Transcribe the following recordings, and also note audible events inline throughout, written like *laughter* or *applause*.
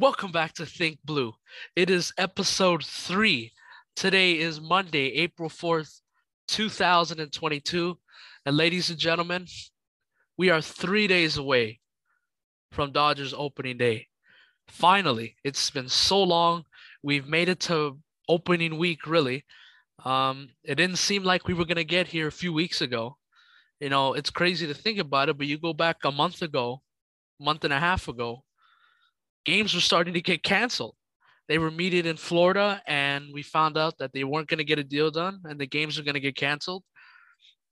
Welcome back to Think Blue. It is episode three. Today is Monday, April 4th, 2022. And ladies and gentlemen, we are three days away from Dodgers opening day. Finally, it's been so long. We've made it to opening week, really. Um, it didn't seem like we were going to get here a few weeks ago. You know, it's crazy to think about it, but you go back a month ago, month and a half ago, games were starting to get canceled. They were meeting in Florida, and we found out that they weren't going to get a deal done, and the games were going to get canceled.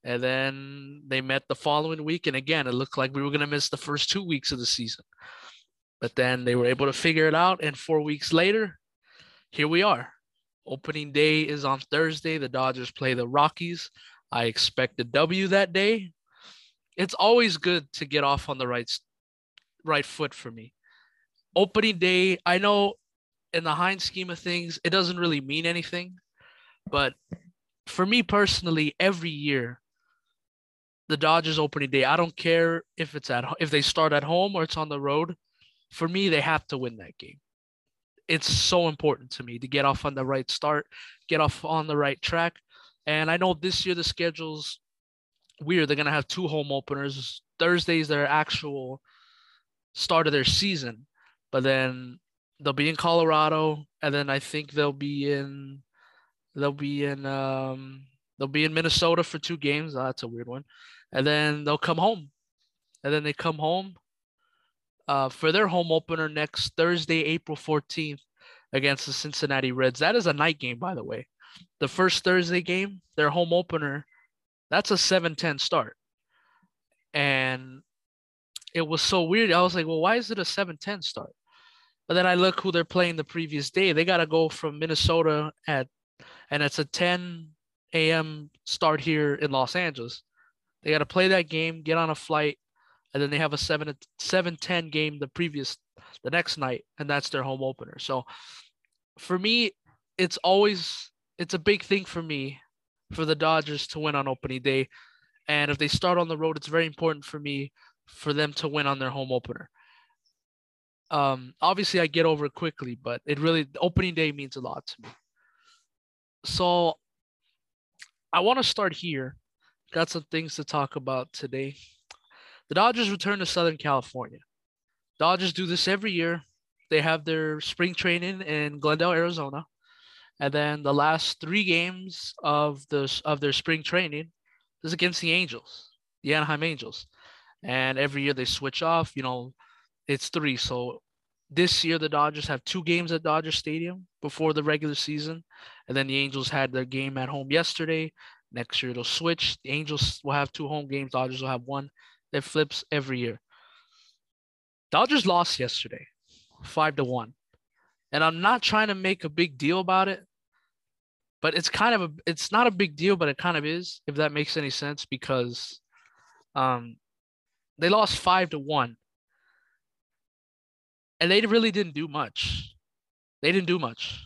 And then they met the following week, and again, it looked like we were going to miss the first two weeks of the season. But then they were able to figure it out, and four weeks later, here we are. Opening day is on Thursday. The Dodgers play the Rockies. I expect a W that day. It's always good to get off on the right right foot for me. Opening day, I know in the hind scheme of things, it doesn't really mean anything. But for me personally, every year, the Dodgers opening day, I don't care if it's at if they start at home or it's on the road. For me, they have to win that game. It's so important to me to get off on the right start, get off on the right track. And I know this year the schedule's weird. They're gonna have two home openers. Thursday's their actual start of their season, but then they'll be in Colorado, and then I think they'll be in they'll be in um they'll be in Minnesota for two games. Oh, that's a weird one, and then they'll come home, and then they come home uh, for their home opener next Thursday, April fourteenth, against the Cincinnati Reds. That is a night game, by the way the first Thursday game, their home opener, that's a 7-10 start. And it was so weird. I was like, well, why is it a 7-10 start? But then I look who they're playing the previous day. They got to go from Minnesota at, and it's a 10 a.m. start here in Los Angeles. They got to play that game, get on a flight, and then they have a 7 7 10 game the previous the next night, and that's their home opener. So for me, it's always it's a big thing for me for the Dodgers to win on opening day. And if they start on the road, it's very important for me for them to win on their home opener. Um, obviously, I get over it quickly, but it really opening day means a lot to me. So I want to start here. Got some things to talk about today. The Dodgers return to Southern California. Dodgers do this every year. They have their spring training in Glendale, Arizona. And then the last three games of the of their spring training is against the Angels, the Anaheim Angels. And every year they switch off, you know, it's three. So this year the Dodgers have two games at Dodger Stadium before the regular season. And then the Angels had their game at home yesterday. Next year it'll switch. The Angels will have two home games, Dodgers will have one. It flips every year. Dodgers lost yesterday, five to one. And I'm not trying to make a big deal about it but it's kind of a it's not a big deal but it kind of is if that makes any sense because um they lost 5 to 1 and they really didn't do much. They didn't do much.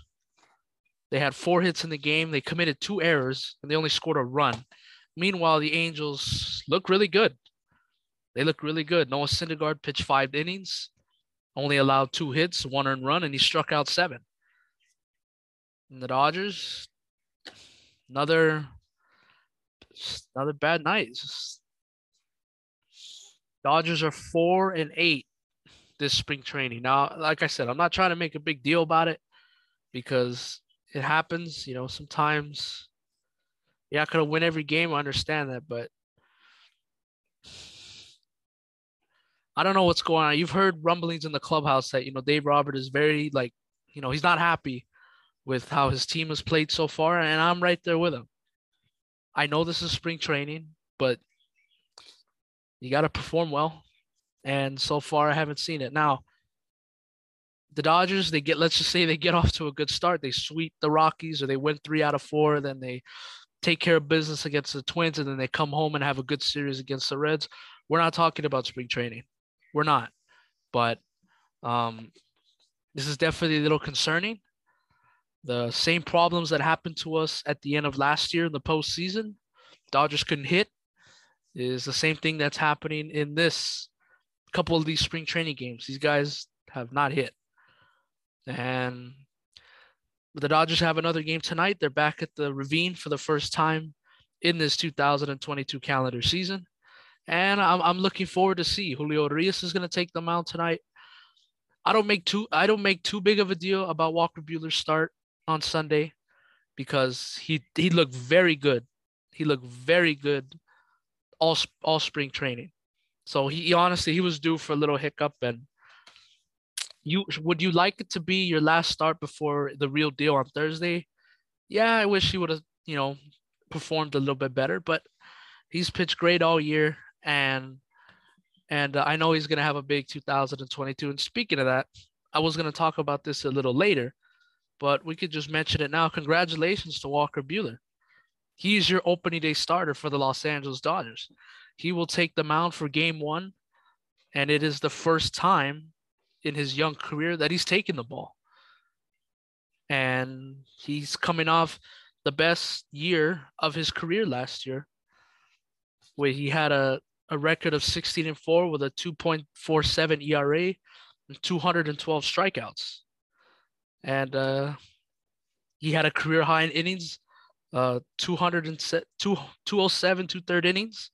They had four hits in the game. They committed two errors and they only scored a run. Meanwhile the angels look really good. They look really good. Noah syndergaard pitched five innings only allowed two hits one earned run and he struck out seven. And the Dodgers another another bad night. Dodgers are four and eight this spring training. Now, like I said, I'm not trying to make a big deal about it because it happens. You know, sometimes you're not gonna win every game. I understand that, but I don't know what's going on. You've heard rumblings in the clubhouse that you know Dave Roberts is very like, you know, he's not happy with how his team has played so far, and I'm right there with him. I know this is spring training, but you got to perform well. And so far, I haven't seen it. Now, the Dodgers, they get, let's just say they get *laughs* off to a good start. They sweep the Rockies or they win three out of four. Then they take care of business against the Twins and then they come home and have a good series against the Reds. We're not talking about spring training. We're not. But um, this is definitely a little concerning. The same problems that happened to us at the end of last year in the postseason, Dodgers couldn't hit, is the same thing that's happening in this couple of these spring training games. These guys have not hit. And the Dodgers have another game tonight. They're back at the Ravine for the first time in this 2022 calendar season. And I'm, I'm looking forward to see Julio Urias is going to take the mound tonight. I don't make too I don't make too big of a deal about Walker Buehler's start on Sunday because he he looked very good. He looked very good all all spring training. So he honestly he was due for a little hiccup and you would you like it to be your last start before the real deal on Thursday? Yeah, I wish he would have, you know, performed a little bit better, but he's pitched great all year and and uh, I know he's going to have a big 2022. And speaking of that, I was going to talk about this a little later, but we could just mention it now. Congratulations to Walker Buehler. is your opening day starter for the Los Angeles Dodgers. He will take the mound for game one, and it is the first time in his young career that he's taken the ball. And he's coming off the best year of his career last year, where he had a, a record of 16 and 4 with a 2.47 ERA and 212 strikeouts. And uh, he had a career high in innings, uh, 207, 207, two third innings,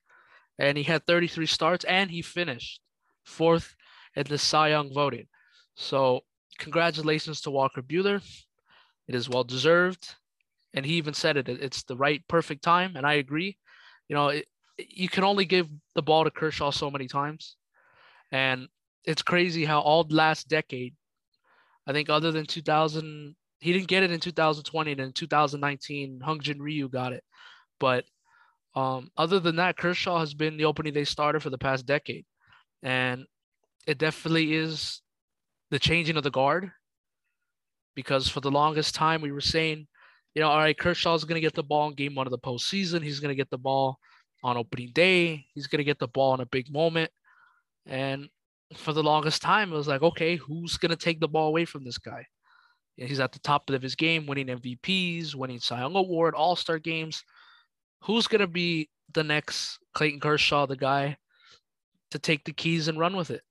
and he had 33 starts, and he finished fourth in the Cy Young voting. So, congratulations to Walker Buehler. It is well deserved. And he even said it, it's the right, perfect time. And I agree. You know, it, you can only give the ball to Kershaw so many times. And it's crazy how all last decade, I think other than 2000, he didn't get it in 2020 and in 2019, Hyun-Jin Ryu got it. But um, other than that, Kershaw has been the opening day starter for the past decade. And it definitely is the changing of the guard because for the longest time we were saying, you know, all right, Kershaw's going to get the ball in game one of the postseason. He's going to get the ball on opening day. He's going to get the ball in a big moment. And for the longest time, it was like, okay, who's going to take the ball away from this guy? He's at the top of his game, winning MVPs, winning Cy Young Award, All Star games. Who's going to be the next Clayton Kershaw, the guy to take the keys and run with it?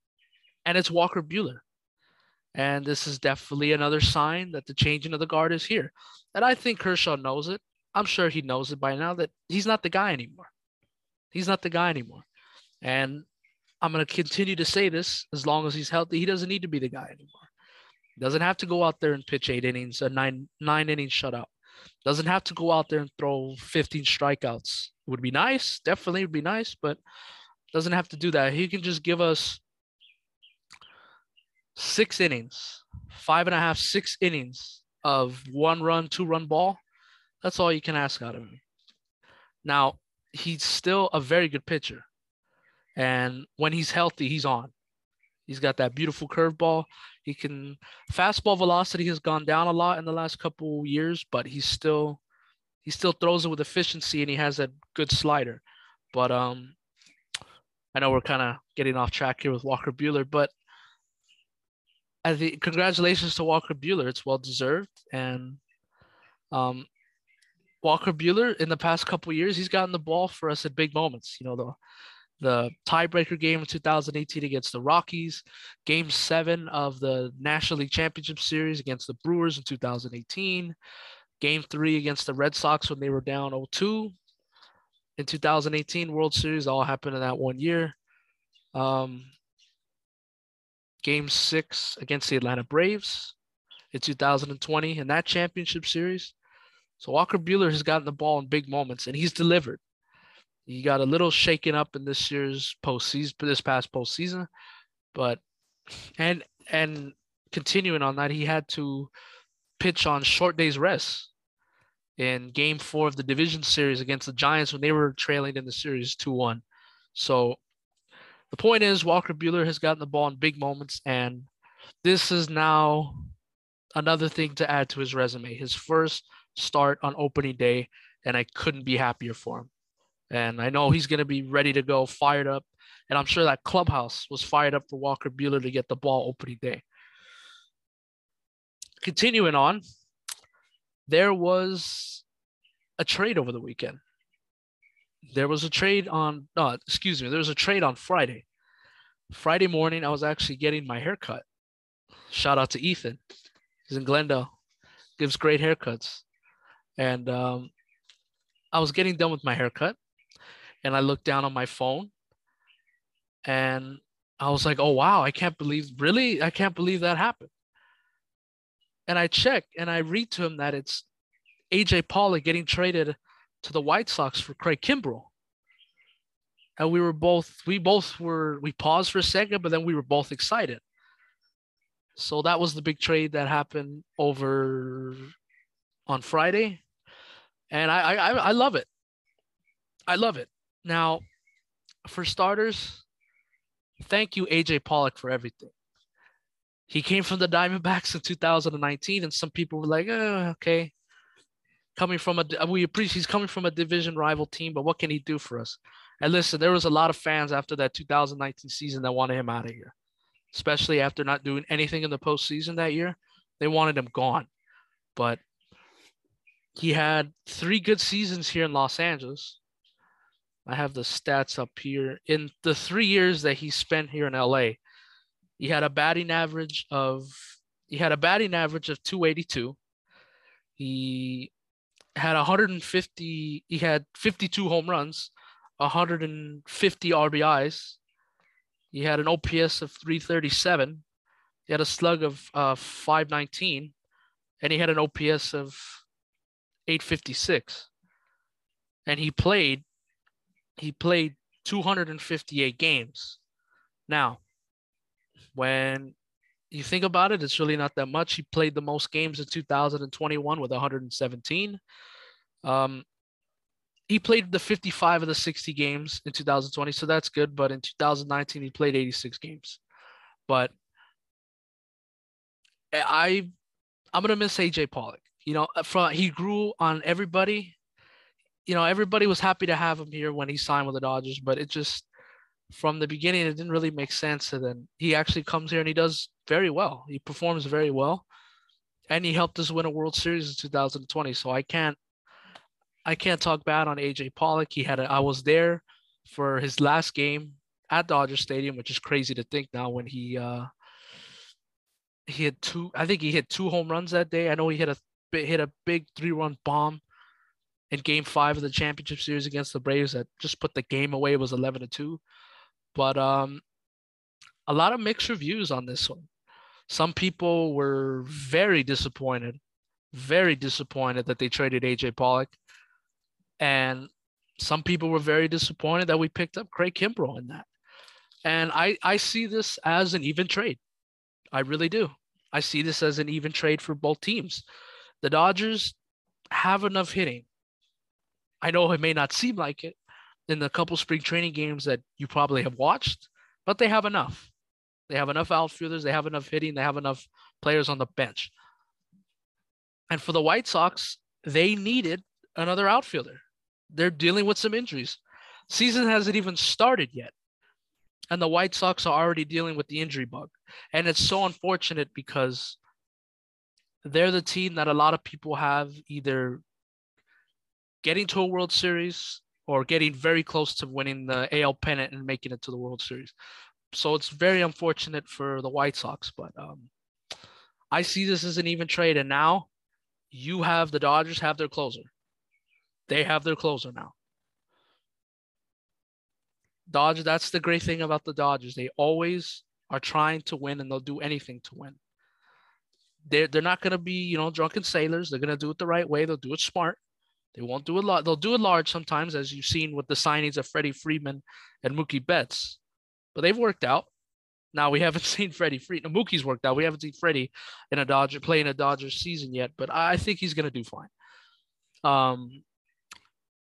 and it's Walker Buehler. And this is definitely another sign that the changing of the guard is here. And I think Kershaw knows it. I'm sure he knows it by now that he's not the guy anymore. He's not the guy anymore. And I'm going to continue to say this as long as he's healthy. He doesn't need to be the guy anymore. Doesn't have to go out there and pitch eight innings, a nine nine innings shutout. Doesn't have to go out there and throw 15 strikeouts. It would be nice, definitely would be nice, but doesn't have to do that. He can just give us six innings, five and a half, six innings of one run, two run ball. That's all you can ask out of him. Now, he's still a very good pitcher. And when he's healthy, he's on. He's got that beautiful curveball. He can fastball velocity has gone down a lot in the last couple years, but he's still he still throws it with efficiency and he has a good slider. But um I know we're kind of getting off track here with Walker Buehler, but I think congratulations to Walker Buehler. It's well deserved. And um, Walker Buehler in the past couple years, he's gotten the ball for us at big moments. You know, the the tiebreaker game in 2018 against the Rockies, game seven of the National League Championship Series against the Brewers in 2018, game three against the Red Sox when they were down 0-2 in 2018 World Series, all happened in that one year. Um, game six against the Atlanta Braves in 2020 in that championship series. So Walker Buehler has gotten the ball in big moments and he's delivered. He got a little shaken up in this year's postseason, this past postseason, but and and continuing on that, he had to pitch on short days rest in game four of the division series against the Giants when they were trailing in the series 2 1. So the point is, Walker Buehler has gotten the ball in big moments, and this is now another thing to add to his resume. His first start on opening day, and I couldn't be happier for him. And I know he's going to be ready to go, fired up. And I'm sure that clubhouse was fired up for Walker Buehler to get the ball opening day. Continuing on, there was a trade over the weekend there was a trade on no excuse me there was a trade on friday friday morning i was actually getting my haircut. shout out to ethan He's in Glendale. Gives great haircuts. And um, I was getting done with my haircut and I looked down on my phone and I was like, oh, wow, I can't believe, really? I can't believe that happened. And I check and I read to him that it's AJ Pollock getting traded to the White Sox for Craig Kimbrel. And we were both, we both were, we paused for a second, but then we were both excited. So that was the big trade that happened over on Friday. And I, I, I love it. I love it. Now, for starters, thank you, AJ Pollock, for everything. He came from the Diamondbacks in 2019, and some people were like, oh, okay. Coming from a, we appreciate he's coming from a division rival team, but what can he do for us? And listen, there was a lot of fans after that 2019 season that wanted him out of here, especially after not doing anything in the postseason that year. They wanted him gone. But he had three good seasons here in Los Angeles. I have the stats up here. In the three years that he spent here in LA, he had a batting average of he had a batting average of 282. He had 150. He had 52 home runs, 150 RBIs. He had an OPS of 337. He had a slug of uh, 519, and he had an OPS of 856. And he played he played 258 games. Now, when you think about it, it's really not that much. He played the most games in 2021 with 117. Um, he played the 55 of the 60 games in 2020, so that's good. But in 2019, he played 86 games. But I, I'm gonna miss AJ Pollock. You know, from he grew on everybody you know, everybody was happy to have him here when he signed with the Dodgers, but it just from the beginning it didn't really make sense. And then he actually comes here and he does very well. He performs very well, and he helped us win a World Series in 2020. So I can't, I can't talk bad on AJ Pollock. He had, a, I was there for his last game at Dodger Stadium, which is crazy to think now when he, uh, he had two. I think he hit two home runs that day. I know he hit a hit a big three run bomb in game five of the championship series against the Braves that just put the game away. It was 11 to 2. But um, a lot of mixed reviews on this one. Some people were very disappointed, very disappointed that they traded AJ Pollock. And some people were very disappointed that we picked up Craig Kimbrel in that. And I, I see this as an even trade. I really do. I see this as an even trade for both teams. The Dodgers have enough hitting I know it may not seem like it in the couple spring training games that you probably have watched, but they have enough. They have enough outfielders, they have enough hitting, they have enough players on the bench. And for the White Sox, they needed another outfielder. They're dealing with some injuries. Season hasn't even started yet. And the White Sox are already dealing with the injury bug. And it's so unfortunate because they're the team that a lot of people have either getting to a World Series or getting very close to winning the AL pennant and making it to the World Series. So it's very unfortunate for the White Sox, but um, I see this as an even trade. And now you have the Dodgers have their closer. They have their closer now. Dodgers, that's the great thing about the Dodgers. They always are trying to win and they'll do anything to win. They're, they're not going to be, you know, drunken sailors. They're going to do it the right way. They'll do it smart. They won't do a lot. They'll do it large sometimes, as you've seen with the signings of Freddie Freeman and Mookie Betts. But they've worked out. Now we *laughs* haven't seen Freddie Freeman. Mookie's worked out. We haven't seen Freddie in a Dodger playing a Dodgers season yet, but I think he's gonna do fine. Um,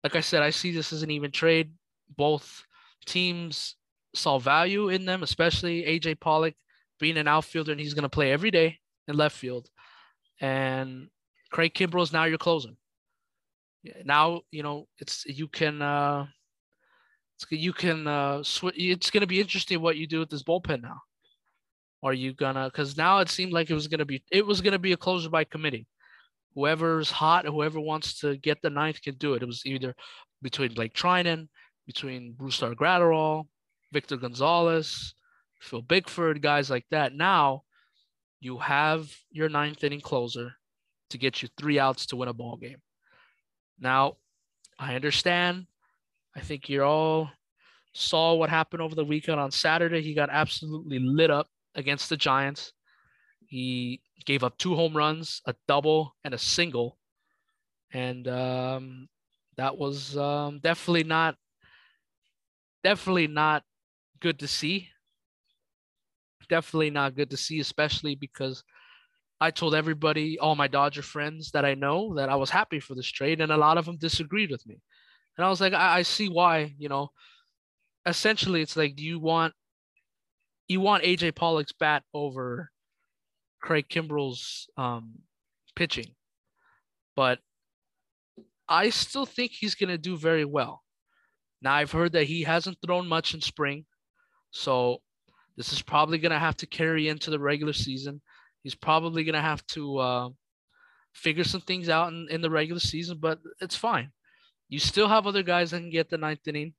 like I said, I see this as an even trade. Both teams saw value in them, especially AJ Pollock being an outfielder, and he's gonna play every day in left field. And Craig Kimbrel is now your closer now you know it's you can uh it's, you can uh sw- it's gonna be interesting what you do with this bullpen now. Are you gonna because now it seemed like it was gonna be it was gonna be a closer by committee. Whoever's hot whoever wants to get the ninth can do it. It was either between Blake Treinen between Brusdar Graterol Victor Gonzalez Phil Bickford guys like that. Now you have your ninth inning closer to get you three outs to win a ball game. Now, I understand. I think you all saw what happened over the weekend on Saturday. He got absolutely lit up against the Giants. He gave up two home runs, a double, and a single. And um, that was um, definitely not definitely not good to see. Definitely not good to see, especially because I told everybody, all my Dodger friends that I know, that I was happy for this trade, and a lot of them disagreed with me. And I was like, I, I see why. You know, essentially, it's like, do you want you want AJ Pollock's bat over Craig Kimbrel's um, pitching, but I still think he's gonna do very well. Now I've heard that he hasn't thrown much in spring, so this is probably gonna have to carry into the regular season. He's probably gonna have to uh, figure some things out in, in the regular season, but it's fine. You still have other guys that can get the ninth inning.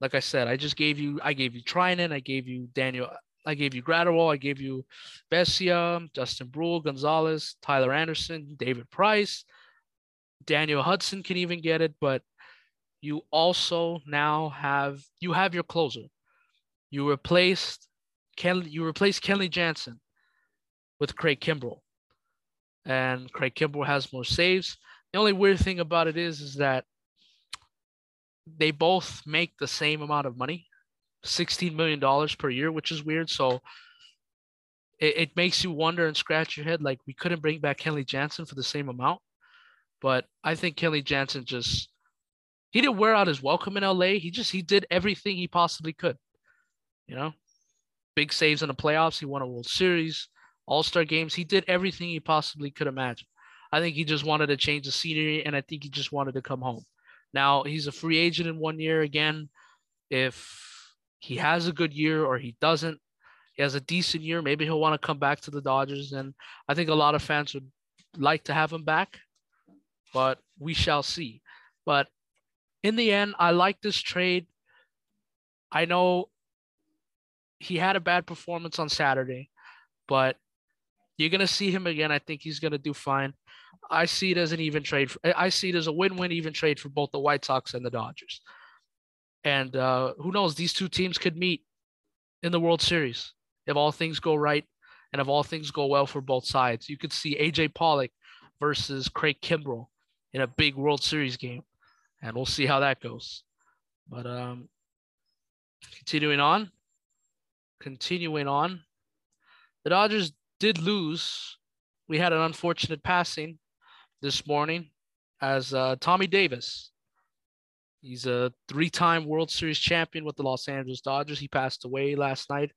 Like I said, I just gave you I gave you Treinen, I gave you Daniel, I gave you Graterol, I gave you Vesia, Justin Bruihl, Gonzalez, Tyler Anderson, David Price, Daniel Hudson can even get it, but you also now have you have your closer. You replaced Ken, you replaced Kenley Jansen with Craig Kimbrel. And Craig Kimbrel has more saves. The only weird thing about it is, is that they both make the same amount of money, $16 million per year, which is weird. So it, it makes you wonder and scratch your head like we couldn't bring back Kenley Jansen for the same amount. But I think Kenley Jansen just he didn't wear out his welcome in LA. He just he did everything he possibly could. You know, big saves in the playoffs. He won a World Series, All Star games. He did everything he possibly could imagine. I think he just wanted to change the scenery, and I think he just wanted to come home. Now he's a free agent in one year again. If he has a good year or he doesn't, he has a decent year, maybe he'll want to come back to the Dodgers. And I think a lot of fans would like to have him back but we shall see. But in the end, I like this trade. I know he had a bad performance on Saturday, but you're gonna see him again. I think he's gonna do fine. I see it as an even trade. For, I see it as a win-win even trade for both the White Sox and the Dodgers. And uh, who knows? These two teams could meet in the World Series if all things go right and if all things go well for both sides. You could see AJ Pollock versus Craig Kimbrel in a big World Series game, and we'll see how that goes. But um, continuing on, continuing on, the Dodgers did lose. We had an unfortunate passing this morning as uh, Tommy Davis. He's a three-time World Series champion with the Los Angeles Dodgers. He passed away last night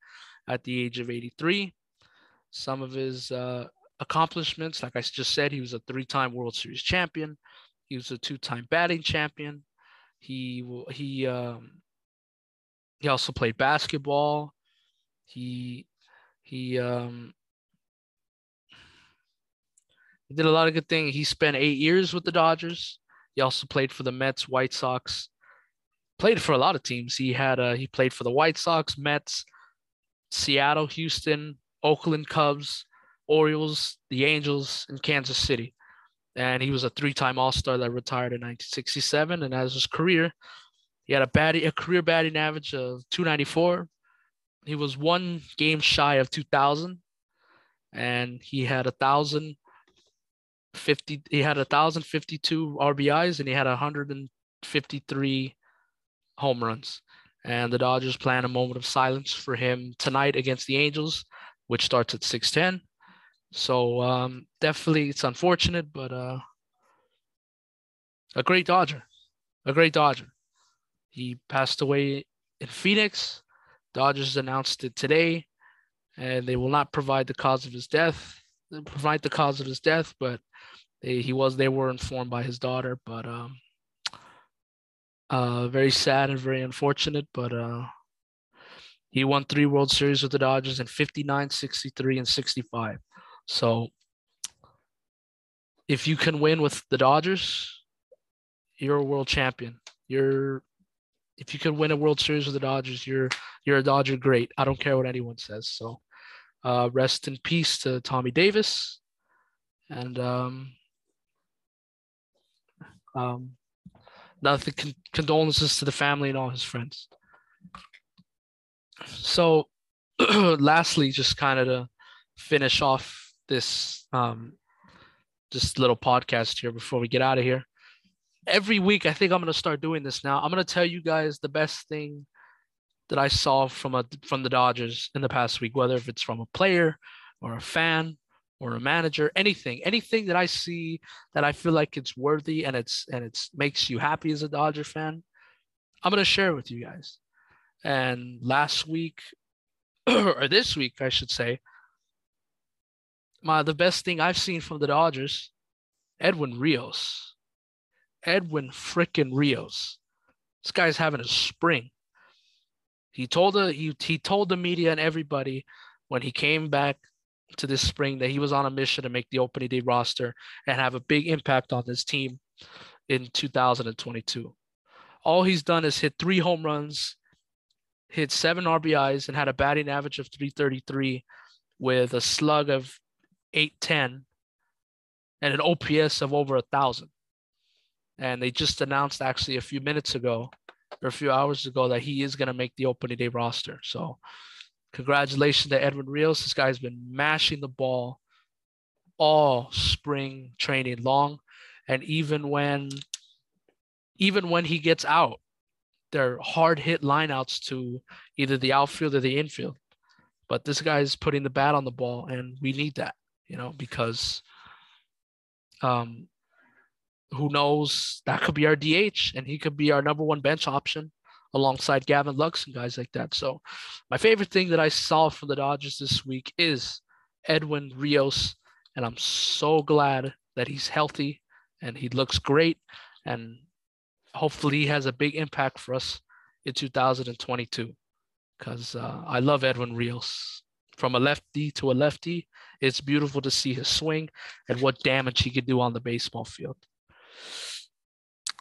at the age of 83. Some of his uh, accomplishments. Like I just said, he was a three-time World Series champion. He was a two-time batting champion. He he um, he also played basketball. He he um, he did a lot of good things. He spent eight years with the Dodgers. He also played for the Mets, White Sox. Played for a lot of teams. He had uh, he played for the White Sox, Mets, Seattle, Houston, Oakland Cubs, Orioles, the Angels, and Kansas City. And he was a three-time All-Star that retired in 1967. And as his career, he had a batting, a career batting average of 294. He was one game shy of 2,000, and he had a thousand fifty. He had a thousand fifty-two RBIs, and he had 153 home runs. And the Dodgers plan a moment of silence for him tonight against the Angels, which starts at 6:10. So um, definitely, it's unfortunate, but uh, a great Dodger, a great Dodger. He passed away in Phoenix. Dodgers announced it today, and they will not provide the cause of his death. Provide the cause of his death, but they, he was they were informed by his daughter. But um, uh, very sad and very unfortunate. But uh, he won three World Series with the Dodgers in 59, 63, and 65. So if you can win with the Dodgers, you're a world champion. You're if you can win a World Series with the Dodgers, you're you're a Dodger great. I don't care what anyone says. So Uh, rest in peace to Tommy Davis, and um, um, nothing con- condolences to the family and all his friends. So, *clears throat* lastly, just kind of to finish off this um, just little podcast here before we get out of here. Every week, I think I'm gonna start doing this now. I'm gonna tell you guys the best thing that I saw from a from the Dodgers in the past week, whether if it's from a player or a fan or a manager, anything, anything that I see that I feel like it's worthy and it's and it's makes you happy as a Dodger fan, I'm gonna share with you guys. And last week, *clears throat* or this week, I should say, my the best thing I've seen from the Dodgers, Edwin Rios. Edwin frickin' Rios. This guy's having a spring. He told the he, he told the media and everybody when he came back to this spring that he was on a mission to make the opening day roster and have a big impact on this team in 2022. All he's done is hit three home runs, hit seven RBIs, and had a batting average of 333 with a slug of 810 and an OPS of over a thousand. And they just announced actually a few minutes ago or a few hours ago that he is going to make the opening day roster. So congratulations to Edwin Rios. This guy's been mashing the ball all spring training long. And even when even when he gets out, they're hard hit lineouts to either the outfield or the infield. But this guy's putting the bat on the ball, and we need that, you know, because um, who knows? That could be our DH, and he could be our number one bench option alongside Gavin Lux and guys like that. So, my favorite thing that I saw from the Dodgers this week is Edwin Rios, and I'm so glad that he's healthy and he looks great, and hopefully he has a big impact for us in 2022. Because uh, I love Edwin Rios. From a lefty to a lefty, it's beautiful to see his swing and what damage he can do on the baseball field.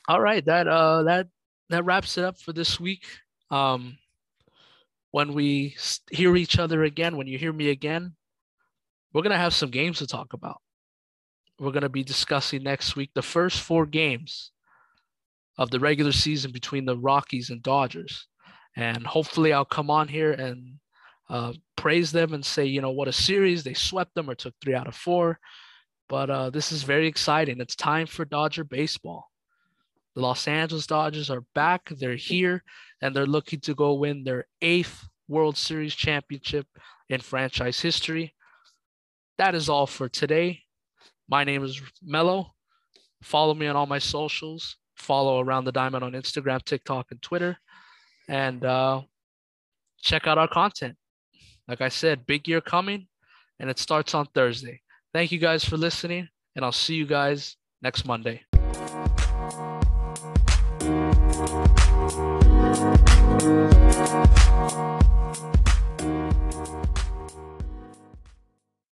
All right, that uh that that wraps it up for this week. Um when we hear each other again, when you hear me again, we're going to have some games to talk about. We're going to be discussing next week the first four games of the regular season between the Rockies and Dodgers. And hopefully, I'll come on here and uh, praise them and say, you know, what a series. They swept them or took three out of four. But uh, this is very exciting. It's time for Dodger baseball. The Los Angeles Dodgers are back. They're here and they're looking to go win their eighth World Series championship in franchise history. That is all for today. My name is Melo. Follow me on all my socials. Follow Around the Diamond on Instagram, TikTok, and Twitter. And uh, check out our content. Like I said, big year coming, and it starts on Thursday. Thank you guys for listening, and I'll see you guys next Monday.